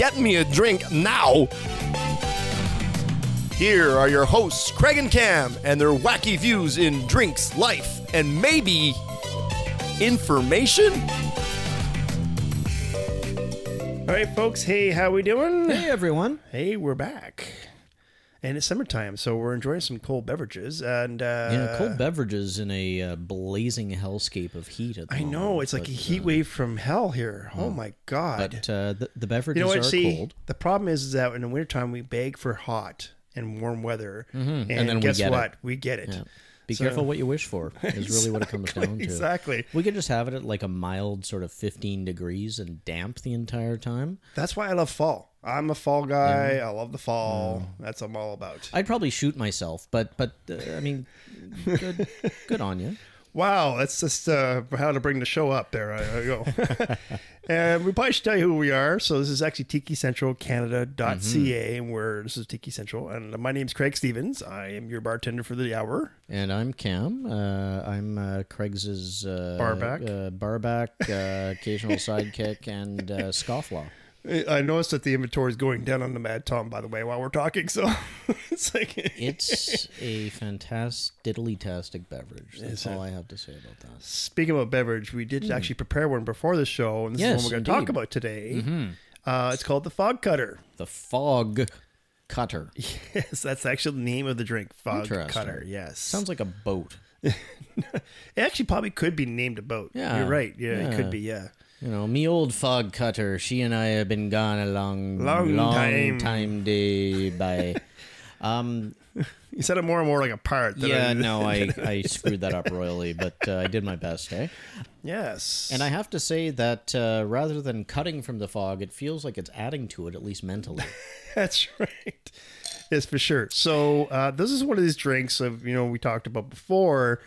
get me a drink now. Here are your hosts, Craig and Cam, and their wacky views in drinks, life, and maybe information. All right, folks. Hey, how we doing? Hey everyone. Hey, we're back. And it's summertime, so we're enjoying some cold beverages. And uh, Yeah, cold beverages in a uh, blazing hellscape of heat at the I know moment, it's like but, a heat uh, wave from hell here. Oh my god! But uh, the, the beverages you know what? are See, cold. the problem is, is that in the wintertime we beg for hot and warm weather, and, And then we guess it. what? We get it. Yeah. Be So- careful what you wish for. Is really what it comes down to. Exactly. We could just have it at like a mild sort of 15 degrees and damp the entire time. That's why I love fall. I'm a fall guy. I love the fall. That's what I'm all about. I'd probably shoot myself, but but uh, I mean, good good on you. Wow, that's just uh, how to bring the show up there. I, I go. and we probably should tell you who we are. So this is actually tikicentralcanada.ca, and we're this is Tiki Central. And my name's Craig Stevens. I am your bartender for the hour. And I'm Cam. Uh, I'm uh, Craig's uh, Barback. uh, barback, uh, occasional sidekick, and uh, scofflaw. I noticed that the inventory is going down on the Mad Tom, by the way, while we're talking. So it's like It's a fantastic, diddly-tastic beverage. That's all I have to say about that. Speaking about beverage, we did actually prepare one before the show, and this Yes, is one we're going to talk about today. Uh, it's called the Fog Cutter. The fog cutter Yes, that's actually the name of the drink, Fog Cutter. Yes, sounds like a boat. it actually probably could be named a boat. Yeah, you're right. Yeah, it could be. Yeah, You know, me old fog cutter. She and I have been gone a long, Long long time. time day by. Um, you said it more and more like a part. yeah, a- no, I, I screwed that up royally, but uh, I did my best, eh? yes, And I have to say that uh, rather than cutting from the fog, it feels like it's adding to it, at least mentally. That's right. Yes, for sure. So uh, this is one of these drinks of you know we talked about before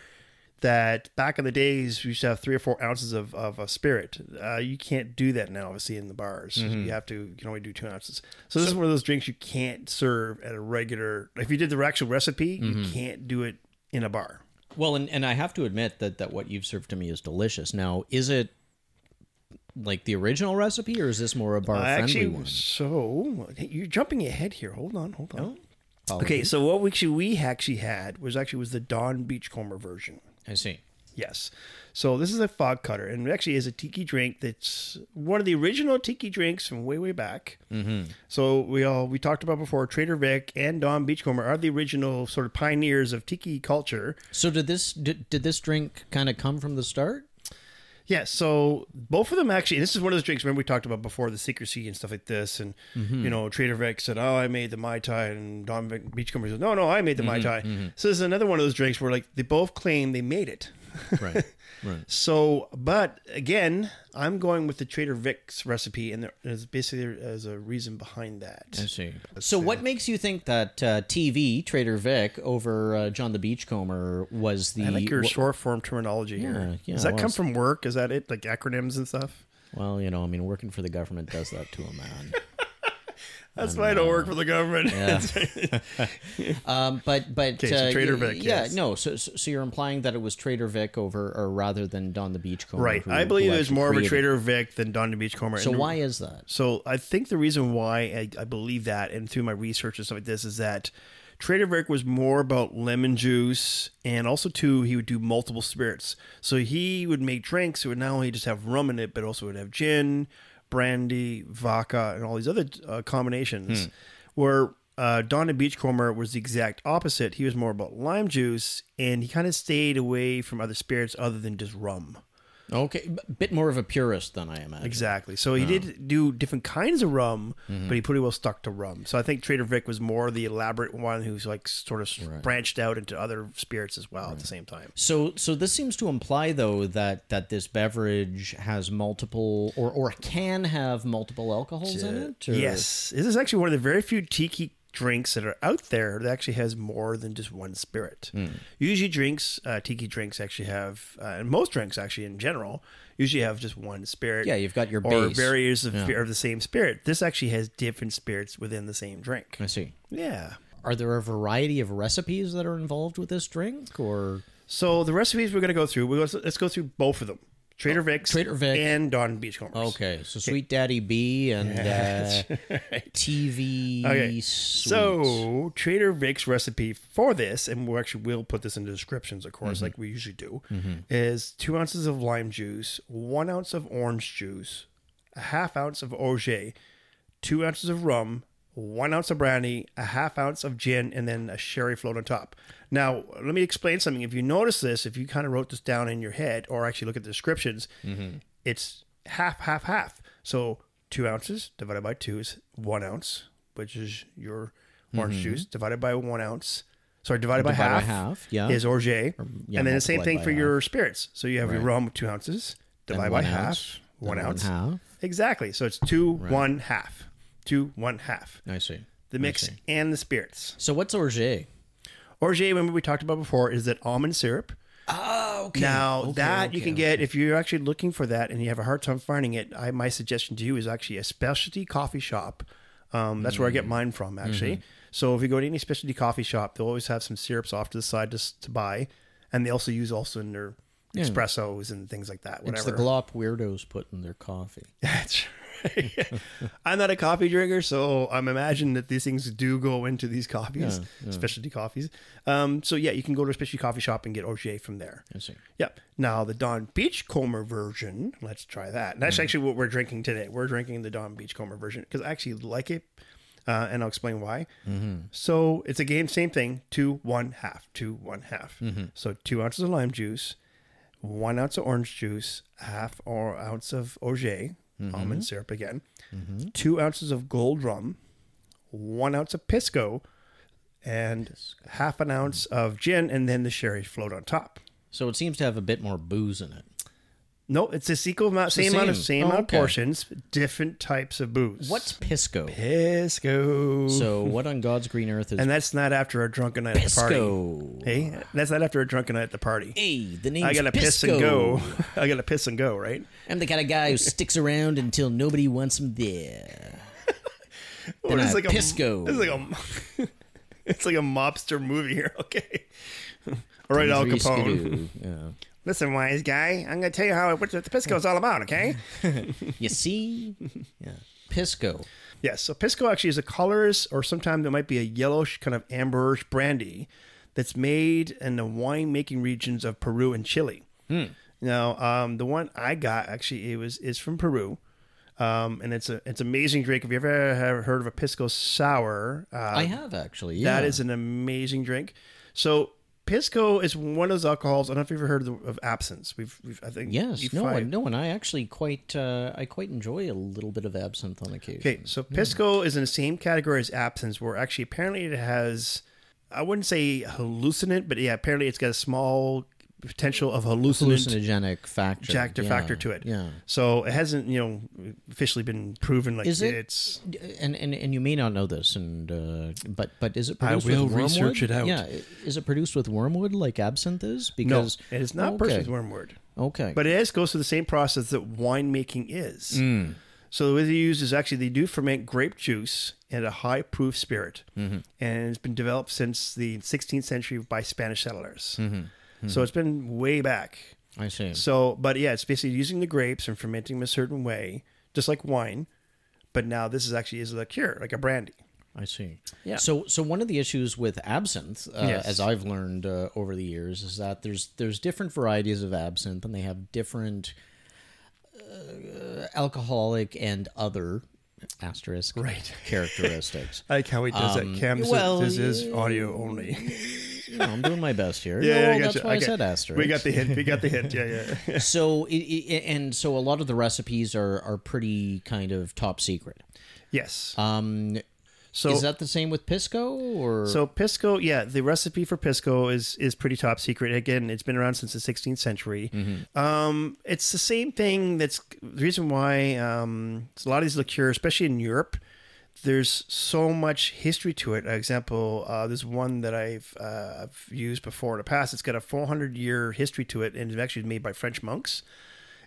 that back in the days we used to have three or four ounces of, of a spirit. Uh, you can't do that now, obviously, in the bars. You have to you can only do two ounces. So this is one of those drinks you can't serve at a regular. If you did the actual recipe, you can't do it in a bar. Well, and, and I have to admit that, that what you've served to me is delicious. Now, is it like the original recipe, or is this more a bar friendly actually, one? so you're jumping ahead here. Hold on, hold on. Oh, Okay, so what we actually we actually had was actually was the Don Beachcomber version. I see. Yes. So this is a fog cutter, and it actually is a tiki drink that's one of the original tiki drinks from way, way back. Mm-hmm. So we all we talked about before. Trader Vic and Don Beachcomber are the original sort of pioneers of tiki culture. So did this did, did this drink kind of come from the start? Yes. So both of them actually. This is one of those drinks. Remember we talked about before the secrecy and stuff like this, and mm-hmm. you know Trader Vic said, "Oh, I made the mai tai," and Don Vic, Beachcomber said, "No, no, I made the mai mm-hmm. tai." Mm-hmm. So this is another one of those drinks where like they both claim they made it. Right. right. So, but again, I'm going with the Trader Vic's recipe, and there's basically there's a reason behind that. I see. So, what makes you think that uh, TV Trader Vic over uh, Don the Beachcomber was the? I like your wha- short form terminology here. yeah, Does that well, come from work? Is that it? Like acronyms and stuff? well, you know, I mean, working for the government does that to a man. That's why I don't work for the government. Um, but but so uh, Trader Vic, yeah, yes. no. So, so you're implying that it was Trader Vic over, or rather than Don the Beachcomber, right. who- I believe it was more of a Trader Vic than Don the Beachcomber. So And- why is that? So I think the reason why I, I believe that, and through my research and stuff like this, is that Trader Vic was more about lemon juice, and also too he would do multiple spirits. So he would make drinks that would not only just have rum in it, but also would have gin, brandy, vodka, and all these other uh, combinations. Where uh, Don the Beachcomber was the exact opposite. He was more about lime juice, and he kind of stayed away from other spirits other than just rum. Okay, b- bit more of a purist than I imagine. Exactly. So he did do different kinds of rum, mm-hmm. but he pretty well stuck to rum. So I think Trader Vic was more the elaborate one who's like sort of branched out into other spirits as well at the same time. So, so this seems to imply, though, that that this beverage has multiple, or or can have multiple alcohols in it. Or? Yes, this is actually one of the very few tiki drinks that are out there that actually has more than just one spirit. Hmm. Usually, drinks, uh, tiki drinks, actually have, uh, and most drinks actually in general, usually have just one spirit. Yeah, you've got your or base. various of, of the same spirit. This actually has different spirits within the same drink. I see. Yeah. Are there a variety of recipes that are involved with this drink, or So the recipes we're going to go through, we'll, let's go through both of them. Trader Vic's Oh, Trader Vic. and Don Beachcombers. okay? So, Sweet Daddy B and uh, TV. Okay. So Trader Vic's recipe for this, and we actually will put this in the descriptions, of course, Mm-hmm. like we usually do, is two ounces of lime juice, one ounce of orange juice, a half ounce of orgeat, two ounces of rum, one ounce of brandy, a half ounce of gin, and then a sherry float on top. Now, let me explain something. If you notice this, if you kind of wrote this down in your head, or actually look at the descriptions, it's half, half, half. So two ounces divided by two is one ounce, which is your orange juice divided by one ounce. Sorry, divided, by, Mm-hmm. Divided by half, half, yeah. is orgeat, yeah, and then the same thing for half. your spirits. So you have your rum two ounces divided by one half, ounce, one ounce, half. exactly. So it's two one half, two one half. I see. The mix and the spirits. So what's orgeat? Orgeat, remember we talked about before, is that almond syrup. Oh, okay. Now that you can get if you're actually looking for that and you have a hard time finding it, I, my suggestion to you is actually a specialty coffee shop. Um, that's where I Mm. get mine from, actually. Mm-hmm. So if you go to any specialty coffee shop, they'll always have some syrups off to the side to, to buy, and they also use also in their espressos and things like that. Whatever. It's the glop weirdos put in their coffee. That's right. I'm not a coffee drinker, so I'm imagining that these things do go into these coffees, specialty coffees. Um, so yeah, you can go to a specialty coffee shop and get Orgeat from there. I see. Yep. Now the Don Beachcomber version. Let's try that. And that's actually what we're drinking today. We're drinking the Don Beachcomber version because I actually like it, uh, and I'll explain why. So it's again same thing: two one half, two one half. So two ounces of lime juice, one ounce of orange juice, half or ounce of orgeat Um, almond mm-hmm. syrup again, mm-hmm. two ounces of gold rum, one ounce of Pisco, and half an ounce of gin, and then the sherry float on top. So it seems to have a bit more booze in it. No, it's a equal amount, the same, amount of same. same Oh, amount of okay. portions, different types of booze. What's pisco? Pisco? So what on God's green earth is and that's not after a drunken night at the party. Hey, that's not after a drunken night at the party. Hey, the name's I gotta piss and go. I gotta piss and go, right? I'm the kind of guy who sticks around until nobody wants him there. Then it's I like pisco. A, it's like a, it's like a mobster movie here. Okay. All right, Al Capone. Yeah. Listen, wise guy, I'm gonna tell you how what the pisco is all about. Okay. You see? Yeah. Pisco. Yes, so Pisco actually is a colorless, or sometimes it might be a yellowish kind of amberish brandy that's made in the winemaking regions of Peru and Chile. Now, um, the one I got actually it was is from Peru, um, and it's a it's amazing drink. Have you ever have heard of a Pisco sour? Uh, I have actually. Yeah. That is an amazing drink. So Pisco is one of those alcohols. I don't know if you've ever heard of, of absinthe. We've, we've I think Yes. No. find- no. And I actually quite. Uh, I quite enjoy a little bit of absinthe on occasion. Okay, so Pisco is in the same category as absinthe, where actually apparently it has, I wouldn't say hallucinant, but yeah, apparently it's got a small potential of Hallucinogenic factor. factor yeah, factor to it. Yeah. So it hasn't, you know, officially been proven like Is it- it's. And, and and you may not know this, and uh, but but is it I produced will with wormwood? research it out. Yeah, is it produced with wormwood like absinthe is? No, Because it is not okay. purchased with wormwood. Okay, But it is goes through the same process that winemaking is. Mm. So the way they use is actually they do ferment grape juice in a high proof spirit, Mm-hmm. and it's been developed since the 16th century by Spanish settlers. Mm-hmm. So it's been way back. I see. So, but yeah, it's basically using the grapes and fermenting them a certain way, just like wine. But now this is actually is a cure, like a brandy. I see. Yeah. So, so one of the issues with absinthe, uh, Yes. as I've learned uh, over the years, is that there's there's different varieties of absinthe, and they have different uh, alcoholic and other asterisk Right. characteristics. I like how he does that. Cam, well, is, this is audio only. you know, I'm doing my best here. Yeah, No, yeah, I got that's you. why I said asterisk. We got the hint. We got the hint. Yeah, yeah. so it, it, and so a lot of the recipes are are pretty kind of top secret. yes. Um, So is that the same with Pisco or So pisco, yeah, the recipe for pisco is is pretty top secret. Again, it's been around since the 16th century. Mm-hmm. Um, it's the same thing. That's the reason why um, a lot of these liqueurs, especially in Europe, there's so much history to it. Example, uh, there's one that I've uh, I've used before in the past. It's got a 400 year history to it, and it's actually made by French monks.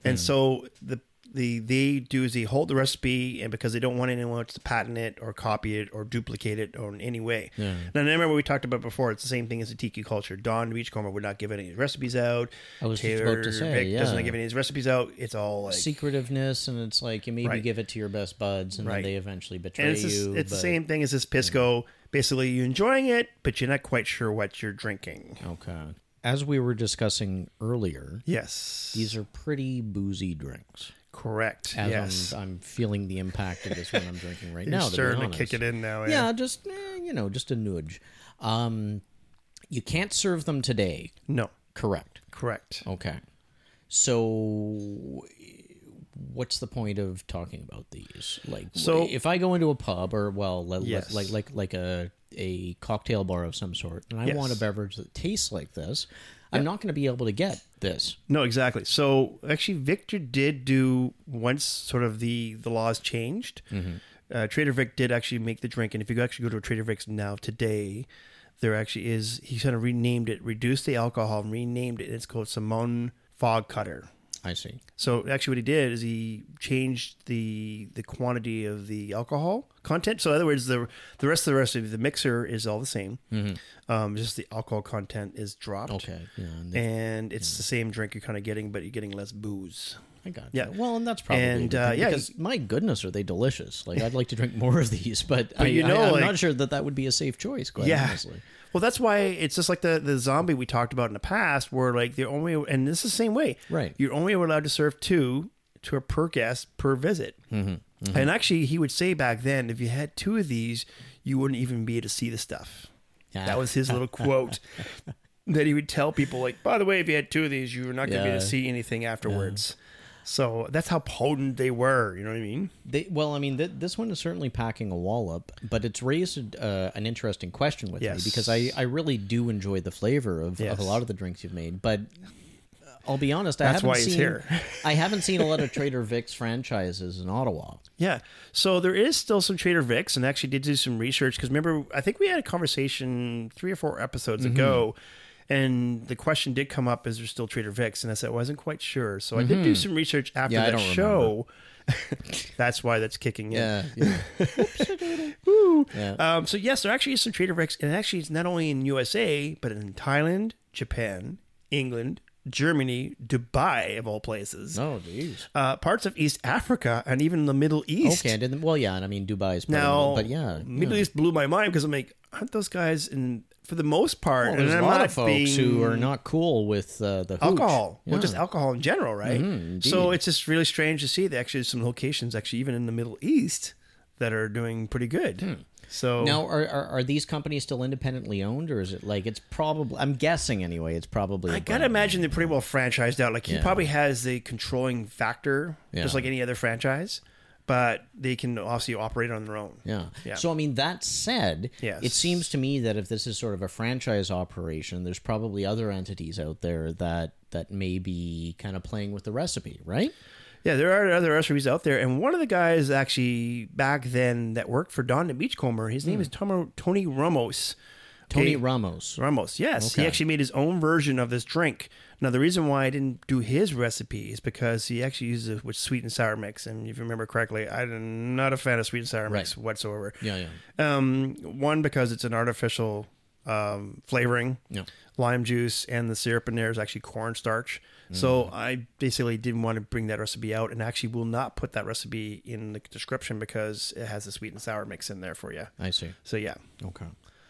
And so the the they do is they hold the recipe, and because they don't want anyone else to patent it or copy it or duplicate it or in any way. Yeah. And I remember we talked about before. It's the same thing as the tiki culture. Don Beachcomber would not give any of recipes out. I was just about to say, Vic doesn't yeah. give any of his recipes out. It's all like secretiveness and it's like you maybe Right. give it to your best buds and Right. then they eventually betray it's, you. it's the same thing as this pisco. Basically, you're enjoying it, but you're not quite sure what you're drinking. Okay. As we were discussing earlier, Yes, these are pretty boozy drinks. Correct. As yes, I'm, I'm feeling the impact of this one I'm drinking right now. To starting to honest. kick it in now. Yeah, just eh, you know, just a nudge. Um, you can't serve them today. No, Correct. correct. Okay. So, what's the point of talking about these? Like, So- if I go into a pub or well, Yes. like like like a a cocktail bar of some sort, and I Yes. want a beverage that tastes like this, I'm not going to be able to get this. No, exactly. So actually, Victor did do once sort of the the laws changed. Uh, Trader Vic did actually make the drink, and if you actually go to a Trader Vic's now today, there actually is he kind of renamed it, reduced the alcohol, and renamed it. And it's called Samoan Fog Cutter. I see. So actually, what he did is he changed the the quantity of the alcohol content. So in other words, the the rest of the rest of the mixer is all the same. Um, just the alcohol content is dropped. Okay. Yeah. And And it's the same drink you're kind of getting, but you're getting less booze. I got yeah. you. Well, and that's probably And, uh, thing, yeah, because my goodness, are they delicious? Like I'd like to drink more of these, but, I, you I- know, I'm like- not sure that that would be a safe choice. Quite Yeah. honestly. Well, that's why it's just like the the zombie we talked about in the past, where like they're only and this is the same way, Right. You're only allowed to serve two to a per guest per visit. Mm-hmm. And actually, he would say back then, if you had two of these, you wouldn't even be able to see the stuff. That was his little quote that he would tell people, like, by the way, if you had two of these, you were not going to be able to see anything afterwards. So that's how potent they were. You know what I mean? They, well, I mean, th- this one is certainly packing a wallop, but it's raised uh, an interesting question with Yes. me because I, I really do enjoy the flavor of, Yes. of a lot of the drinks you've made. But uh, I'll be honest, I That's haven't why he's seen here. I haven't seen a lot of Trader Vic's franchises in Ottawa. Yeah. So there is still some Trader Vic's, and actually did do some research because remember, I think we had a conversation three or four episodes Mm-hmm. ago, and the question did come up: Is there still Trader Vic's? And I said I wasn't quite sure. So I did do some research after Mm-hmm. Yeah, that show. that's why that's kicking in. Yeah, yeah. Yeah. Um, so yes, there actually is some Trader Vic's, and actually it's not only in USA, but in Thailand, Japan, England, Germany, Dubai, of all places. Oh, jeez. Uh, parts of East Africa and even the Middle East. Okay, I didn't. Well, yeah, and I mean Dubai is Now, but yeah, Middle yeah. East blew my mind because I'm like, aren't those guys in for the most part? Well, there's a lot of folks who are not cool with uh, the alcohol, well, just alcohol in general, right? Mhm, so it's just really strange to see that actually some locations, actually even in the Middle East, that are doing pretty good. So. Now, are, are are these companies still independently owned, or is it like it's probably? I'm guessing anyway. It's probably. I gotta imagine they're pretty well franchised out. Like he Yeah. probably has the controlling factor, Yeah. just like any other franchise, but they can also operate on their own. Yeah. Yeah. So I mean, that said, Yes. it seems to me that if this is sort of a franchise operation, there's probably other entities out there that that may be kind of playing with the recipe, right? Yeah, there are other recipes out there, and one of the guys actually back then that worked for Don the Beachcomber, his name is Tomo, Tony Ramos. Hmm. Tony Okay. Ramos. Ramos, yes, he actually made his own version of this drink. Now, the reason why I didn't do his recipe is because he actually uses it with sweet and sour mix, and if you remember correctly, I'm not a fan of sweet and sour mix whatsoever. Yeah, yeah. Um, one because it's an artificial um, flavoring, Yeah. lime juice, and the syrup in there is actually cornstarch. So I basically didn't want to bring that recipe out, and actually will not put that recipe in the description because it has a sweet and sour mix in there for you. I see. So yeah, Okay.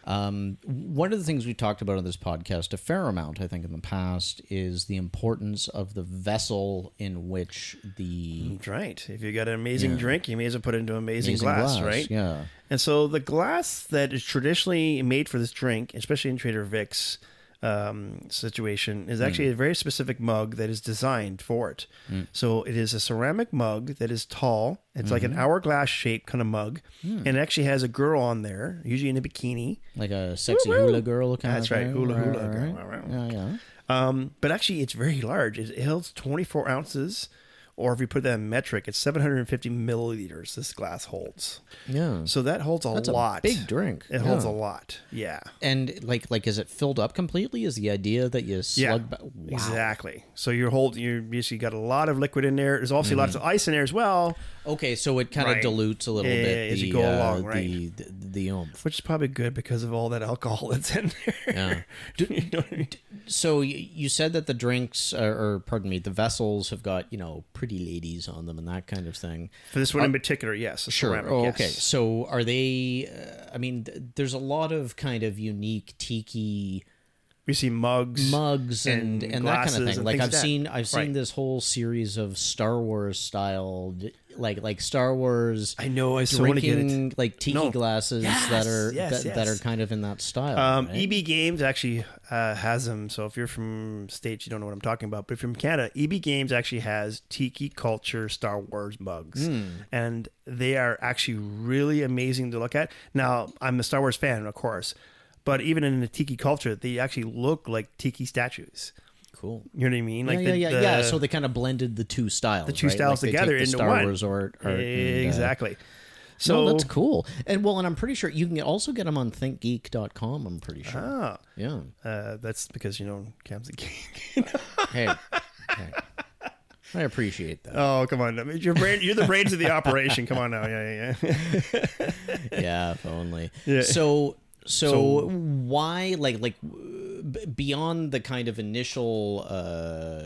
Um, one of the things we talked about on this podcast a fair amount, I think, in the past, is the importance of the vessel in which the right. If you got an amazing drink, you may as well put it into amazing, amazing glass, right? Yeah. And so the glass that is traditionally made for this drink, especially in Trader Vic's um, situation, is actually a very specific mug that is designed for it. So it is a ceramic mug that is tall. It's like an hourglass shaped kind of mug, and it actually has a girl on there, usually in a bikini. Like a sexy Woo-woo. hula girl kind That's of right, thing. hula Right, hula right, girl. right. Yeah, yeah. Um, but actually, it's very large. It, it holds 24 ounces, or if you put that in metric, it's 750 milliliters. This glass holds, Yeah. so that holds a That's lot. a big drink. It holds a lot. Yeah. And like like is it filled up completely? Is the idea that you slug Yeah, ba- wow. exactly. So you're holding, you basically got a lot of liquid in there. There's obviously mm-hmm. lots of ice in there as well, Okay, so it kind of Right. dilutes a little Yeah, bit as the, you go uh, along, right. the, the the oomph. which is probably good because of all that alcohol that's in there. Yeah. you know I mean? So you said that the drinks, uh, or pardon me, the vessels have got you know pretty ladies on them and that kind of thing. For this one in particular, yes. Sure. ceramic, oh, yes. okay. So are they? Uh, I mean, th- there's a lot of kind of unique tiki We see mugs. mugs and and and, that kind of thing. Like I've seen I've seen Right. this whole series of Star Wars style, like like Star Wars I know. I so want to get it. drinking like tiki No. glasses Yes, that are yes, that, that are kind of in that style. Um, right? EB Games actually uh, has them. So if you're from states, you don't know what I'm talking about. But if you're from Canada, EB Games actually has Tiki Culture Star Wars mugs, Hmm. and they are actually really amazing to look at. Now, I'm a Star Wars fan, of course, but even in the Tiki culture, they actually look like Tiki statues. Cool. You know what I mean? Like yeah, the, yeah, the- yeah, yeah. So they kind of blended the two styles. the two right? styles Like they together take the into Star one. Wars art, art and, uh, exactly. So So that's cool. And well, and I'm pretty sure you can also get them on ThinkGeek.com. I'm pretty sure. ah, yeah. uh, that's because you know Cam's a geek. Hey. hey. I appreciate that. oh, come on! I mean, you're brain, you're the brains of the operation. Come on now, yeah, yeah, yeah. yeah, if only. Yeah. So, so, So- why, like, like b- beyond the kind of initial uh,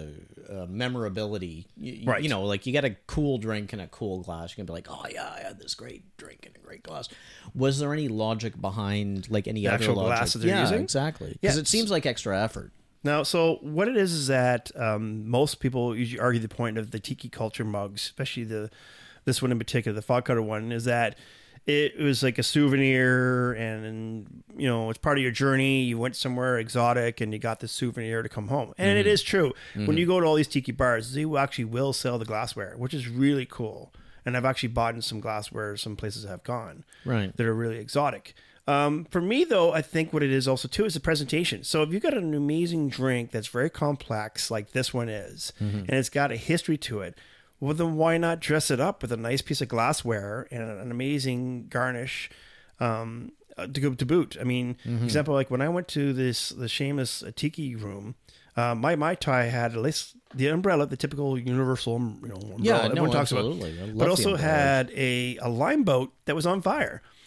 uh, memorability, you, Right. You know, like you get a cool drink in a cool glass, you can be like, oh yeah, I had this great drink in a great glass. Was there any logic behind like any other actual logic? glass that they're yeah, using? exactly. Because Yeah. it seems like extra effort. Now, so what it is is that um, most people usually argue the point of the tiki culture mugs, especially the this one in particular, the fog cutter one, is that it was like a souvenir, and you know it's part of your journey. You went somewhere exotic, and you got this souvenir to come home. And it mm-hmm. is true. When mm-hmm. you go to all these tiki bars, they will actually will sell the glassware, which is really cool. And I've actually bought in some glassware some places have gone Right. that are really exotic. Um, for me, though, I think what it is also too is the presentation. So if you've got an amazing drink that's very complex, like this one is, mm-hmm. and it's got a history to it, well, then why not dress it up with a nice piece of glassware and an amazing garnish um, uh, to go to boot? I mean, example like when I went to this the Shameful Tiki room. Uh, my mai tai had at least the umbrella, the typical universal, you know, umbrella Yeah, no, everyone talks absolutely. About, but also had a a lime boat that was on fire.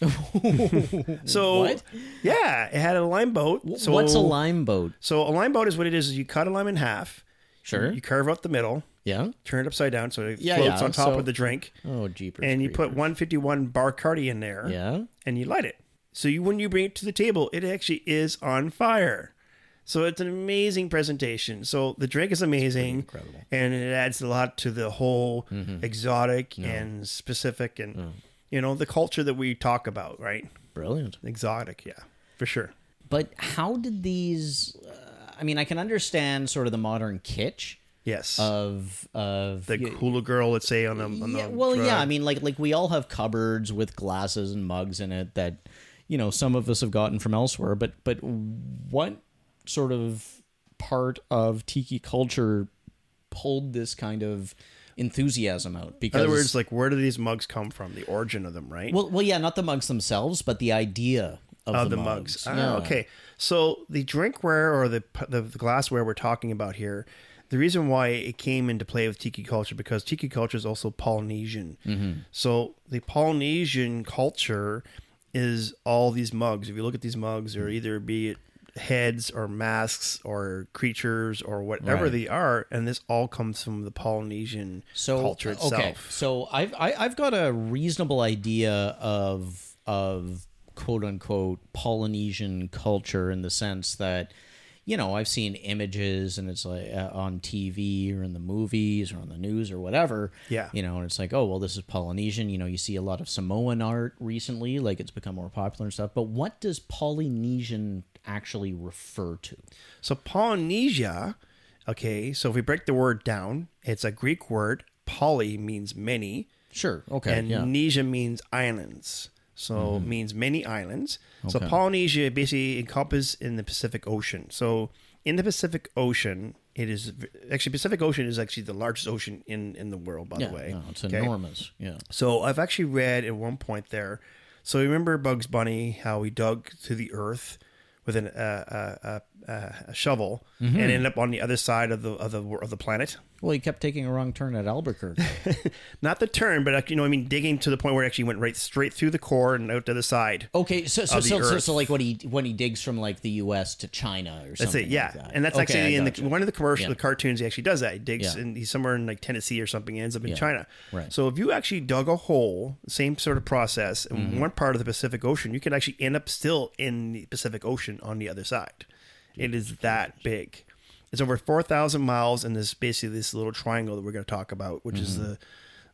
So What? yeah, it had a lime boat. So What's a lime boat? So a lime boat is what it is. Is you cut a lime in half. Sure. You carve out the middle, Yeah. turn it upside down so it Yeah, floats yeah, on top so- of the drink, Oh, jeepers. and you put 151 Bacardi in there, Yeah. and you light it. So you, when you bring it to the table, it actually is on fire. So it's an amazing presentation. So the drink is amazing, incredible. and it adds a lot to the whole Mm-hmm. exotic and specific, and you know the culture that we talk about, right? Brilliant. Exotic, yeah, for sure. But how did these? Uh, I mean, I can understand sort of the modern kitsch Yes, of of the hula girl, let's say on the on yeah, the well, drug. yeah. I mean, like like we all have cupboards with glasses and mugs in it that you know some of us have gotten from elsewhere. But but what sort of part of tiki culture pulled this kind of enthusiasm out? Because in other words, like where do these mugs come from? The origin of them, right? well, well, yeah, not the mugs themselves, but the idea of, of the, the mugs. Ah, Yeah. okay, so the drinkware or the, the the glassware we're talking about here, the reason why it came into play with tiki culture because tiki culture is also Polynesian. Mm-hmm. So the Polynesian culture is all these mugs. If you look at these mugs, they're either be it heads or masks or creatures or whatever Right. they are, and this all comes from the Polynesian so culture itself. Okay, so I've I, I've got a reasonable idea of of quote unquote Polynesian culture in the sense that you know I've seen images and it's like uh, on TV or in the movies or on the news or whatever. Yeah. You know, and it's like, oh well, this is Polynesian. You know, you see a lot of Samoan art recently, like it's become more popular and stuff. But what does Polynesian actually refer to? So Polynesia, okay, so if we break the word down, it's a Greek word. Poly means many, Sure. Okay. and yeah. Nesia means islands. So it means many islands. So Polynesia basically encompasses in the Pacific Ocean. So in the Pacific Ocean, it is actually Pacific Ocean is actually the largest ocean in in the world. By yeah. the way, no, it's Okay? enormous. Yeah. So I've actually read at one point there. So remember Bugs Bunny how he dug to the earth with an, uh, uh, uh, a shovel Mm-hmm. and ended up on the other side of the of the of the planet. Well, he kept taking a wrong turn at Albuquerque. Not the turn, but you know, I mean, digging to the point where it actually went right straight through the core and out to the side. Okay, so so, so, so so like when he when he digs from like the U.S. to China or That's something. it, yeah. like that. And that's Okay, actually in the one of the commercial Yeah. the cartoons. He actually does that. He digs Yeah. and he's somewhere in like Tennessee or something. Ends up in Yeah. China. Right. So if you actually dug a hole, same sort of process in Mm-hmm. one part of the Pacific Ocean, you could actually end up still in the Pacific Ocean on the other side. It is that big. It's over four thousand miles, and this basically this little triangle that we're going to talk about, which is Mm-hmm. the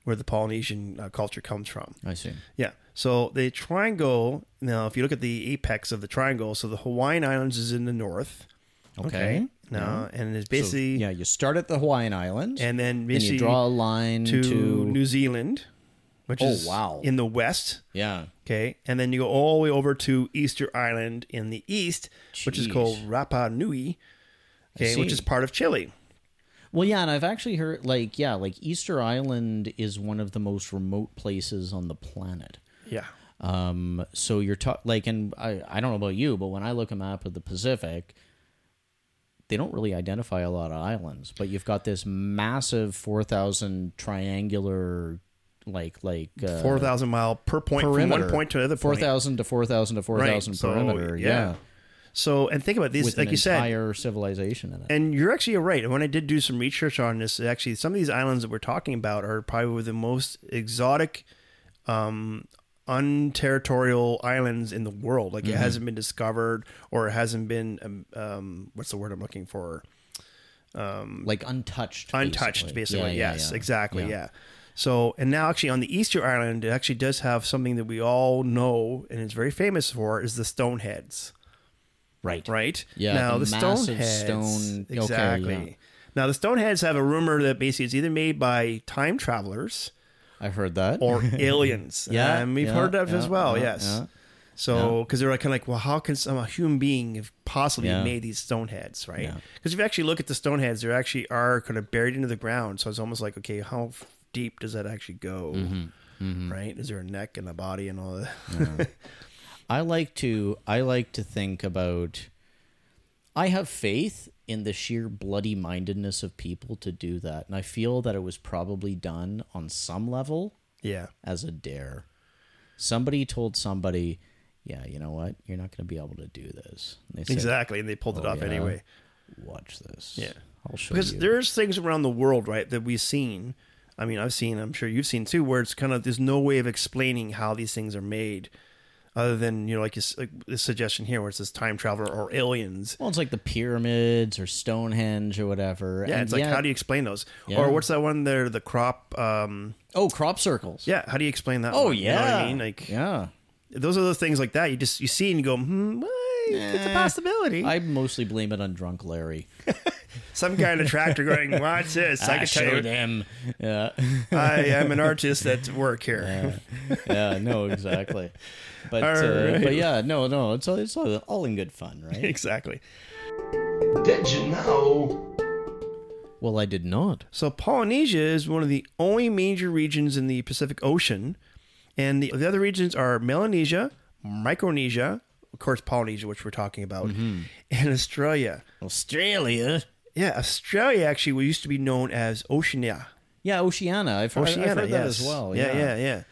where the Polynesian uh, culture comes from. I see. Yeah. So the triangle. Now, if you look at the apex of the triangle, so the Hawaiian Islands is in the north. Okay. Now, and it's So, basically, yeah, you start at the Hawaiian Islands, and then then basically you draw a line to, to, New Zealand, which Oh, is wow. in the west. yeah. Okay, and then you go all the way over to Easter Island in the east, which is called Rapa Nui. Okay, which is part of Chile. Well, yeah, and I've actually heard like yeah, like Easter Island is one of the most remote places on the planet. Yeah. Um, so you're talking like, and I, I don't know about you, but when I look a map of the Pacific, they don't really identify a lot of islands, but you've got this massive four thousand triangular, like like uh, Four thousand mile per point from perimeter. one point to another four thousand to four thousand to four thousand so, perimeter. yeah. Yeah, So, and think about this, with like you said, entire civilization in it. And you're actually right. And when I did do some research on this, actually, some of these islands that we're talking about are probably the most exotic, um, unterritorial islands in the world. Like it hasn't been discovered or it hasn't been, um, um, what's the word I'm looking for? like untouched, Untouched, basically. Yeah, yeah, yes, exactly. Yeah. So, and now actually on the Easter Island, it actually does have something that we all know and it's very famous for is the Stoneheads. Right. right? Yeah, Now the the, Stoneheads, stone- okay, exactly. yeah. Now the Stoneheads have a rumor that basically it's either made by time travelers I've heard that. or aliens. Yeah, and we've yeah, heard that yeah, as well. yes. So, because they're like, kind of like, well, how can some a human being have possibly made these stoneheads, right? Yeah. Because if you actually look at the stoneheads, they actually are kind of buried into the ground. So it's almost like, okay, how deep does that actually go? Mm-hmm. Right? Is there a neck and a body and all that? I like to I like to think about I have faith in the sheer bloody mindedness of people to do that. And I feel that it was probably done on some level yeah. as a dare. Somebody told somebody, Yeah, you know what? You're not gonna be able to do this. And they said, Exactly. And they pulled it "Oh, off yeah? anyway. Watch this. Yeah. I'll show you. because you. there's things around the world right that we've seen i mean i've seen i'm sure you've seen too where it's kind of there's no way of explaining how these things are made other than you know like, like the suggestion here where it says time traveler or aliens well, it's like the pyramids or Stonehenge or whatever. yeah and it's like how do you explain those Yeah. or what's that one there the crop um Oh, crop circles. yeah how do you explain that Oh one? yeah. you know i mean like yeah. those are the things like that you just you see and you go hmm well, it's a possibility I mostly blame it on drunk Larry. some guy in a tractor going watch this i I can tell showed you him. Yeah. i am an artist at work here yeah. Yeah, no, exactly. But uh, right. but yeah, no, no, it's all, it's all, all in good fun, right? exactly Did you know? well, I did not. So Polynesia is one of the only major regions in the Pacific Ocean, and the, the other regions are Melanesia, Micronesia, of course Polynesia, which we're talking about, Mm-hmm. and Australia. Australia. Yeah, Australia actually we used to be known as Oceania. Yeah, Oceania. I've heard, Oceania, I've heard that as well. Yeah, Yeah, yeah, yeah.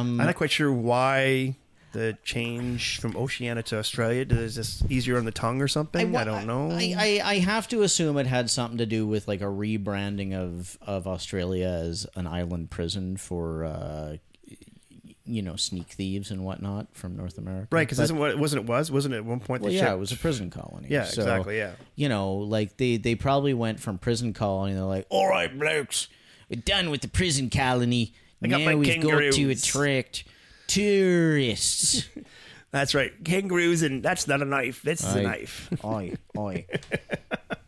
Um, I'm not quite sure why the change from Oceania to Australia. Is this easier on the tongue or something? I, wa- don't know. I, I, I have to assume it had something to do with like a rebranding of, of Australia as an island prison for uh, you know sneak thieves and whatnot from North America. Right, because isn't what wasn't it was wasn't it at one point well, yeah, ship- it was a prison colony. Yeah, So, exactly, yeah. you know, like they they probably went from prison colony. They're like, all right, blokes, we're done with the prison colony. I now we've got to attract tourists. That's right, kangaroos, and that's not a knife. That's a knife. oi, oi.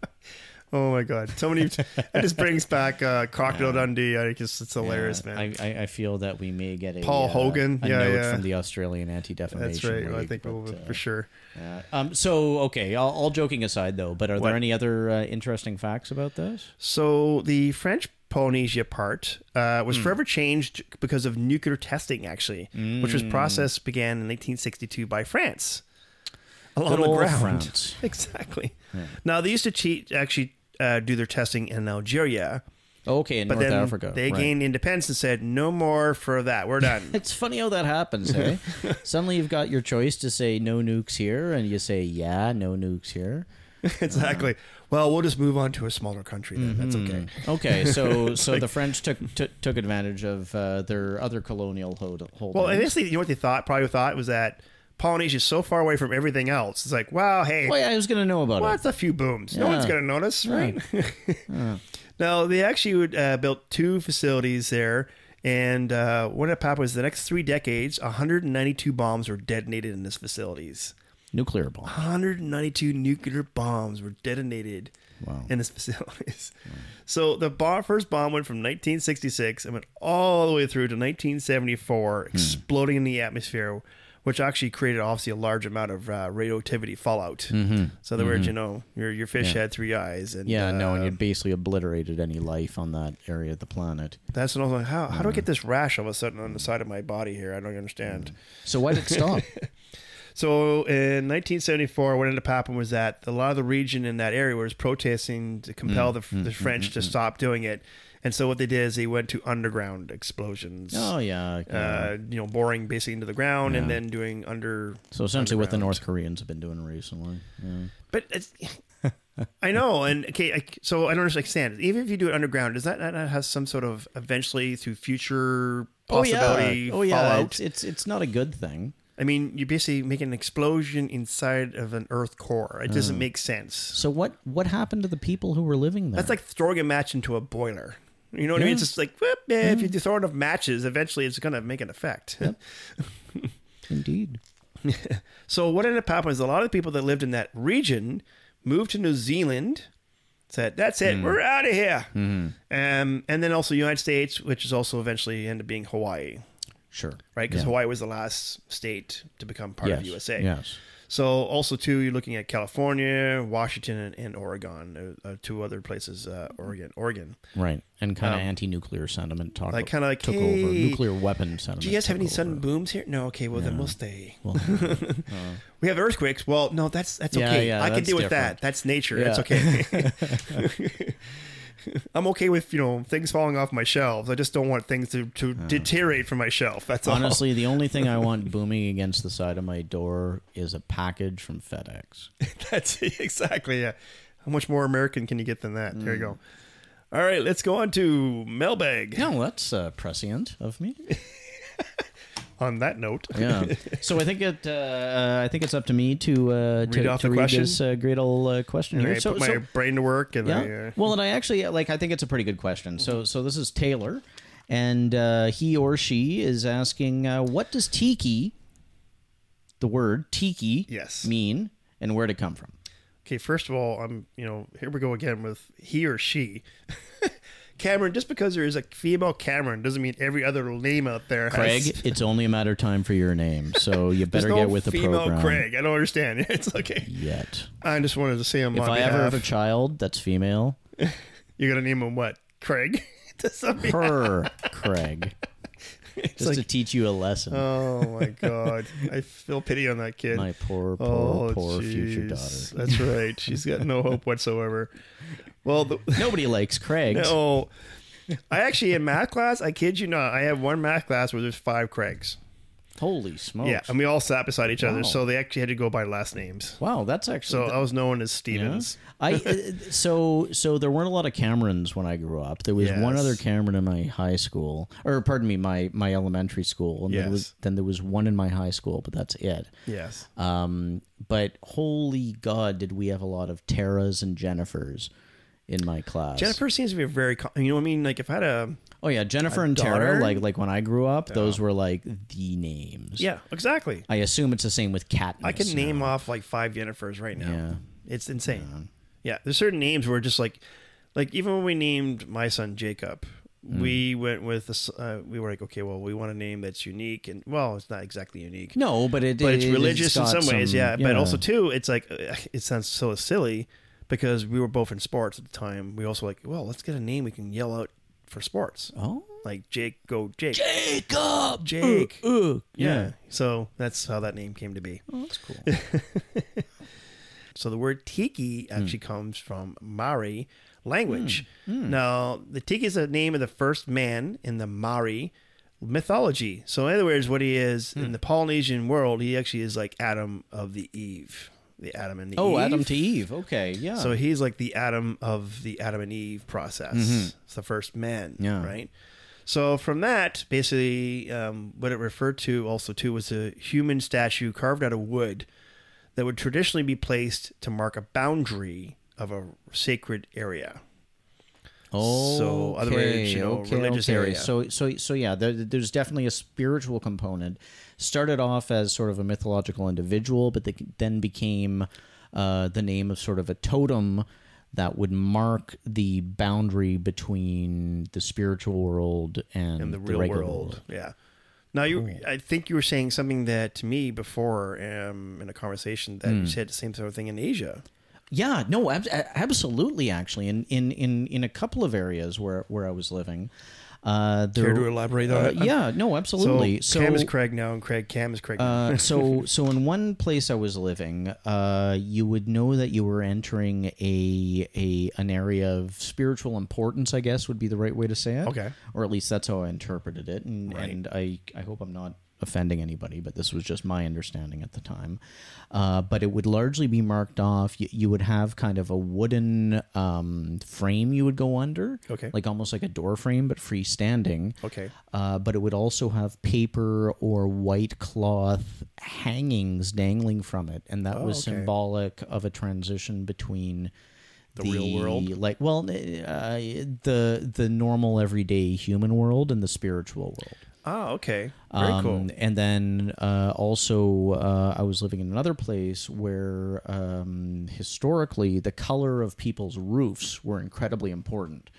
Oh my god, so many. it just brings back uh, Crocodile Dundee. I guess it's hilarious, Yeah, man. I, I, I feel that we may get a Paul uh, Hogan, a yeah, note yeah. from the Australian Anti Defamation That's right. I think but, we'll, uh, for sure. yeah. Um. So okay, all, all joking aside, though, but are What? there any other uh, interesting facts about this? So the French Polynesia part uh, Hmm. was forever changed because of nuclear testing, actually, which Hmm. was process began in 1862 by France. Along the ground. France. Exactly. Now they used to cheat, actually uh, do their testing in Algeria, Okay, in but North then Africa, they right. gained independence and said, "No more for that. We're done." It's funny how that happens, hey? Suddenly you've got your choice to say no nukes here, and you say yeah, no nukes here. exactly. Well, we'll just move on to a smaller country then. That's okay. Okay, so so the French took took took advantage of uh, their other colonial hold. holdings. Well, initially, you know what they thought? Probably thought was that Polynesia is so far away from everything else. It's like, wow, hey, Well, yeah, I was going to know about well, it. it's a few booms. No one's going to notice, right? Now they actually uh, built two facilities there. And uh, what happened was the next three decades, 192 bombs were detonated in these facilities. Nuclear bombs. 192 nuclear bombs were detonated Wow. in his facilities. So the bomb, first bomb went from 1966 and went all the way through to 1974, Hmm. exploding in the atmosphere, which actually created obviously a large amount of uh, radioactivity fallout. Mm-hmm. So in other words, mm-hmm. you know, your your fish had three eyes, and Yeah, no, and uh, you basically obliterated any life on that area of the planet. that's what I was like. How how do I get this rash all of a sudden on the side of my body here? I don't understand. Mm. So why did it stop? So in 1974, what ended up happening was that a lot of the region in that area was protesting to compel mm. the, the mm, French to stop doing it. And so what they did is they went to underground explosions. oh yeah. yeah. Uh, you know, boring basically into the ground and then doing under. so essentially, what the. North Koreans have been doing recently. Yeah. But it's, I know, and okay, I, so I don't understand. Even if you do it underground, does that not have some sort of eventually through future possibility Oh yeah. Oh yeah. fallout? It's, it's it's not a good thing. I mean, you basically make an explosion inside of an Earth core. It Uh. doesn't make sense. So what what happened to the people who were living there? That's like throwing a match into a boiler. You know what I mean? It's just like, whoop, yeah, if you throw enough matches, eventually it's going to make an effect. indeed. so what ended up happening is a lot of the people that lived in that region moved to New Zealand, said, that's it, we're out of here. Um, and then also United States, which is also eventually ended up being Hawaii, Sure. right? Because Yeah. Hawaii was the last state to become part yes. of USA. Yes. So also too, you're looking at California, Washington, and, and Oregon, uh, uh, two other places. Uh, Oregon, Oregon. Right. And kind of anti-nuclear sentiment talk. Um, Like kinda like, took hey, over nuclear weapon sentiment. Do you guys have any sudden booms here? No. Okay. Well, then we'll stay. Well, We have earthquakes. Well, no, that's that's Yeah, okay. yeah, I can deal with that. That's nature. That's okay. I'm okay with you know things falling off my shelves. I just don't want things to, to deteriorate from my shelf. That's all. honestly, the only thing I want booming against the side of my door is a package from FedEx. That's exactly yeah. How much more American can you get than that? There you Mm. go. All right, let's go on to mailbag. No, that's uh, prescient of me. On that note, Yeah. So I think it. Uh, uh, I think it's up to me to uh, to, off to the read question? this uh, great old uh, question and here. I So, put my so- brain to work, and yeah. I, uh, Well, and I actually like. I think it's a pretty good question. So, so this is Taylor, and uh, he or she is asking, uh, "What does tiki, the word tiki, Yes. mean, and where did it come from?" Okay, first of all, I'm you know here we go again with he or she. Cameron, just because there is a female Cameron doesn't mean every other name out there. Craig, has, it's only a matter of time for your name, so you better no get with the female program. Craig. I don't understand. It's okay. Yet, I just wanted to say on if my I ever have a child that's female, you're gonna name him what? Craig. Does that mean- her Craig, just to teach you a lesson. oh my god, I feel pity on that kid. My poor, poor, oh, poor future daughter. That's right. She's got no hope whatsoever. Well, the, Nobody likes Craig. no, I actually in math class, I kid you not, I have one math class where there's five Craigs. Holy smokes! Yeah, and we all sat beside each other, Wow. so they actually had to go by last names. wow, that's actually So actually I was known as. Stevens. I uh, so so there weren't a lot of Camerons when I grew up. There was one Yes. other Cameron in my high school, or pardon me, my my elementary school, and there was, Yes. then there was one in my high school, but that's it. Yes. Um, but holy God, did we have a lot of Taras and Jennifers in my class? Jennifer seems to be a very, co- you know what I mean? Like if I had a, Oh yeah, Jennifer and Tara. daughter? Like like when I grew up, those were like the names. yeah, exactly. I assume it's the same with Katniss. I can name off like five Jennifers right now. Yeah. It's insane. Yeah, there's certain names where just like, like even when we named my son Jacob, Mm. we went with this. Uh, we were like, okay, well, we want a name that's unique, and well, it's not exactly unique, No, but it but it's it- religious in got some ways, yeah. But also too, it's like uh, it sounds so silly because we were both in sports at the time. We also like, well, let's get a name we can yell out for sports, oh like Jake, go Jake, Jacob Jake. Uh, uh. yeah. So that's how that name came to be. Oh, that's cool. So the word tiki actually comes from Maori language. Hmm. Now, the tiki is the name of the first man in the Maori mythology. So, in other words, what he is Hmm. in the Polynesian world, he actually is like Adam of the Eve, the Adam and the oh, Eve. Adam to Eve. Okay, yeah. So he's like the Adam of the Adam and Eve process. It's the first man, Mm-hmm. Yeah. right? So from that, basically, um, what it referred to also to was a human statue carved out of wood that would traditionally be placed to mark a boundary of a sacred area. Oh, So, other words, you know, religious area. So, so, so, yeah. There, there's definitely a spiritual component. Started off as sort of a mythological individual, but they then became uh, the name of sort of a totem that would mark the boundary between the spiritual world and, in the real regular world. Yeah. Now you, I think you were saying something that to me before um, in a conversation that Hmm. you said the same sort of thing in Asia. Yeah, no, ab- absolutely. Actually, in, in in in a couple of areas where where I was living, uh, there, Care to elaborate on uh, it? Yeah, no, absolutely. So, Cam is Craig now, and Craig Cam is Craig. now. Uh, so so in one place I was living, uh, you would know that you were entering a a an area of spiritual importance. I guess would be the right way to say it. Okay. or at least that's how I interpreted it. And Right. and I I hope I'm not offending anybody, but this was just my understanding at the time. Uh, but it would largely be marked off. You, you would have kind of a wooden um, frame you would go under, Okay. like almost like a door frame, but freestanding. Okay. Uh, but it would also have paper or white cloth hangings dangling from it, and that was Oh, okay. symbolic of a transition between The real world? like well, uh, the the normal everyday human world and the spiritual world. Oh, okay. Very Um, cool. And then uh, also, uh, I was living in another place where um, historically the color of people's roofs were incredibly important.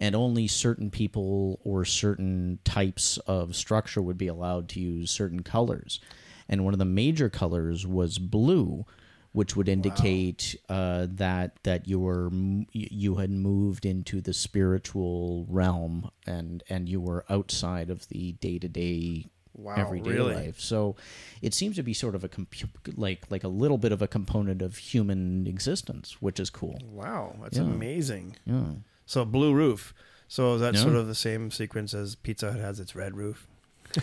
And only certain people or certain types of structure would be allowed to use certain colors. And one of the major colors was blue, which would indicate uh, that that you were you had moved into the spiritual realm and and you were outside of the day to day Wow, everyday really? life. So it seems to be sort of a compu- like like a little bit of a component of human existence, which is cool. Wow, that's Yeah. amazing. Yeah. So blue roof. So is that Yeah. sort of the same sequence as Pizza Hut has its red roof?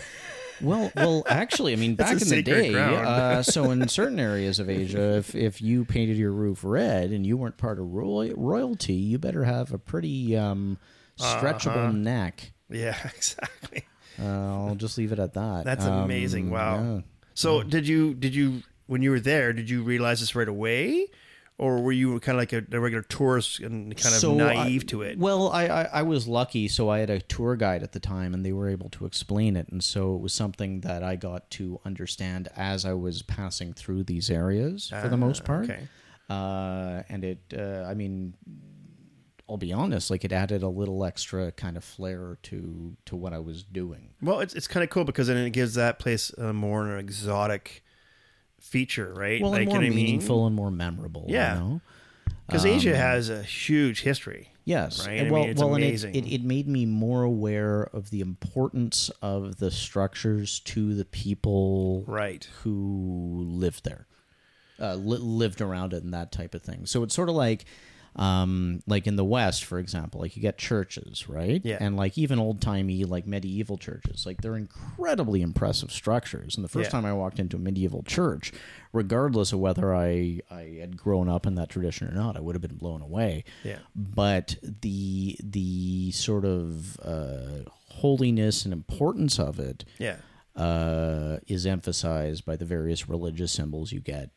Well, well, actually, I mean, back in the day, uh, so in certain areas of Asia, if if you painted your roof red and you weren't part of roy- royalty, you better have a pretty um, stretchable Uh-huh. neck. Yeah, exactly. Uh, I'll just leave it at that. That's Um, amazing. Wow. yeah. So Mm. did you did you when you were there did you realize this right away, or were you kind of like a, a regular tourist and kind of So naive I- to it? Well, I, I I was lucky, so I had a tour guide at the time, and they were able to explain it, and so it was something that I got to understand as I was passing through these areas for the most Ah, part. okay. Uh, and it, uh, I mean, I'll be honest, like it added a little extra kind of flair to to what I was doing. Well, it's it's kind of cool because then it gives that place a more an exotic feature, right? Well, you more know what I mean? meaningful and more memorable. Yeah. You know? Because Asia has a huge history. Yes. Right? And I well, mean, well, amazing. And it, it, it made me more aware of the importance of the structures to the people Right. who lived there, uh, li- lived around it, and that type of thing. So it's sort of like um, like in the West, for example, like you get churches, right? Yeah. And like even old timey, like medieval churches, like they're incredibly impressive structures. And the first Yeah. time I walked into a medieval church, regardless of whether I I had grown up in that tradition or not, I would have been blown away. Yeah. But the the sort of uh, holiness and importance of it Yeah. uh, is emphasized by the various religious symbols you get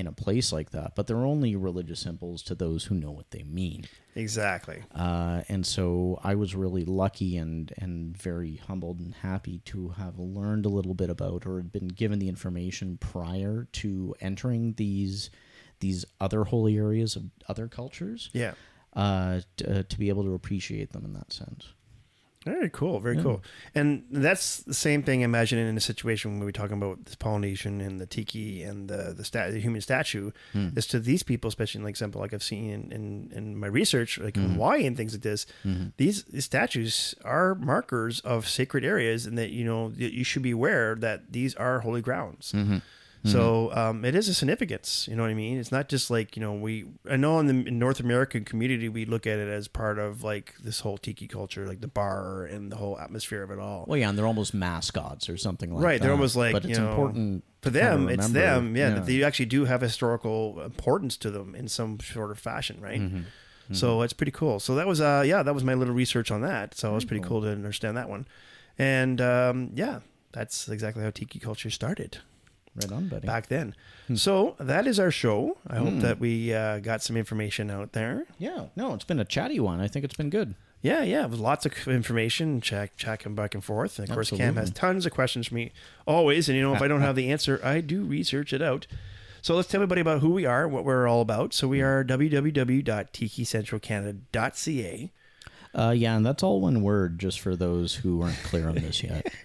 in a place like that. But they're only religious symbols to those who know what they mean. Exactly. Uh, and so I was really lucky and, and very humbled and happy to have learned a little bit about or had been given the information prior to entering these these other holy areas of other cultures Yeah. uh, uh, to be able to appreciate them in that sense. Very cool. Very cool. And that's the same thing. Imagine in a situation when we're talking about this Polynesian and the tiki and the the, sta- the human statue, hmm. is to these people, especially like example, like I've seen in, in, in my research, like in hmm. Hawaii and things like this. Hmm. These, these statues are markers of sacred areas, and that you know you should be aware that these are holy grounds. Mm-hmm. So um, it is a significance. You know what I mean? It's not just like you know we. I know in the in North American community we look at it as part of like this whole tiki culture, like the bar and the whole atmosphere of it all. Well, yeah, and they're almost mascots or something like right? that. Right, they're almost like but it's know, important for them. It's them, yeah, That they actually do have historical importance to them in some sort of fashion, right? Mm-hmm. So it's pretty cool. So that was uh yeah, that was my little research on that. So it was pretty cool. to understand that one. And um, yeah, that's exactly how tiki culture started right on, buddy. back then. Hmm. So that is our show. I hope that we uh, got some information out there. Yeah, no, it's been a chatty one. I think it's been good. Yeah, yeah, it was lots of information, check, checking back and forth. And of course, Cam has tons of questions for me always. And you know, if I don't have the answer, I do research it out. So let's tell everybody about who we are, what we're all about. So we are www.tikicentralcanada.ca. Uh, yeah, and that's all one word, just for those who aren't clear on this yet.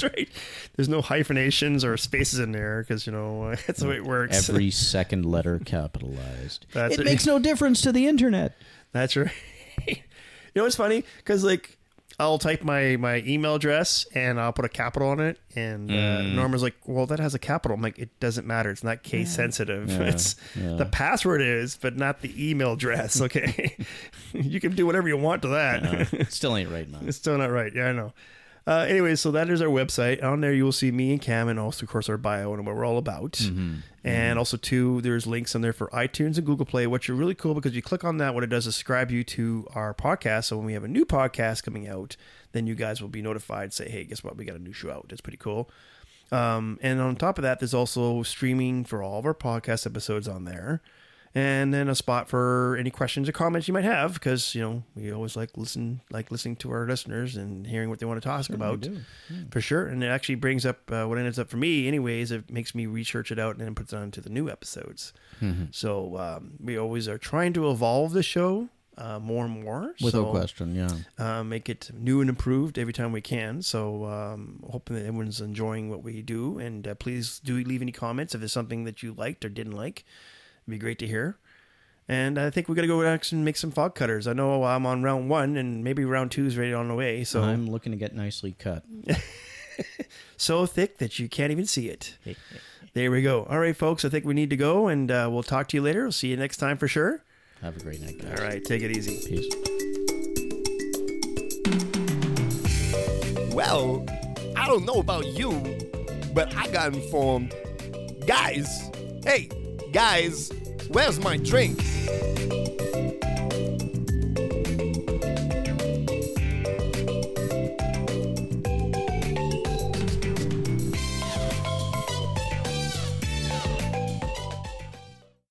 That's right. There's no hyphenations or spaces in there because you know that's the way it works. Every second letter capitalized. That's it it. makes no difference to the internet. That's right. you know what's funny? Because like I'll type my my email address and I'll put a capital on it, and uh, Norma's like, "Well, that has a capital." I'm like, "It doesn't matter. It's not case sensitive. Yeah. It's Yeah. the password is, but not the email address." Okay, you can do whatever you want to that. Uh, still ain't right, man. It's still not right. Yeah, I know. Uh, anyway, so that is our website. On there, you will see me and Cam, and also, of course, our bio and what we're all about. Mm-hmm. And also, too, there's links on there for iTunes and Google Play, which are really cool because you click on that. What it does is subscribe you to our podcast. So when we have a new podcast coming out, then you guys will be notified. Say, hey, guess what? We got a new show out. It's pretty cool. Um, and on top of that, there's also streaming for all of our podcast episodes on there. And then a spot for any questions or comments you might have, because you know we always like listen, like listening to our listeners and hearing what they want to talk about, do. for sure. And it actually brings up uh, what ends up for me, anyways. It makes me research it out and then puts it onto the new episodes. Mm-hmm. So um, we always are trying to evolve the show uh, more and more. Without so, question, yeah. uh, make it new and improved every time we can. So, um, hoping that everyone's enjoying what we do. And uh, please do leave any comments if there's something that you liked or didn't like. It'd be great to hear. And I think we got to go next and make some fog cutters. I know I'm on round one, and maybe round two is ready on the way. So I'm looking to get nicely cut. so thick that you can't even see it. There we go. All right, folks. I think we need to go, and uh, we'll talk to you later. We'll see you next time for sure. Have a great night, guys. All right, take it easy. Peace. Well, I don't know about you, but I got informed. Guys, hey, guys, Where's my drink?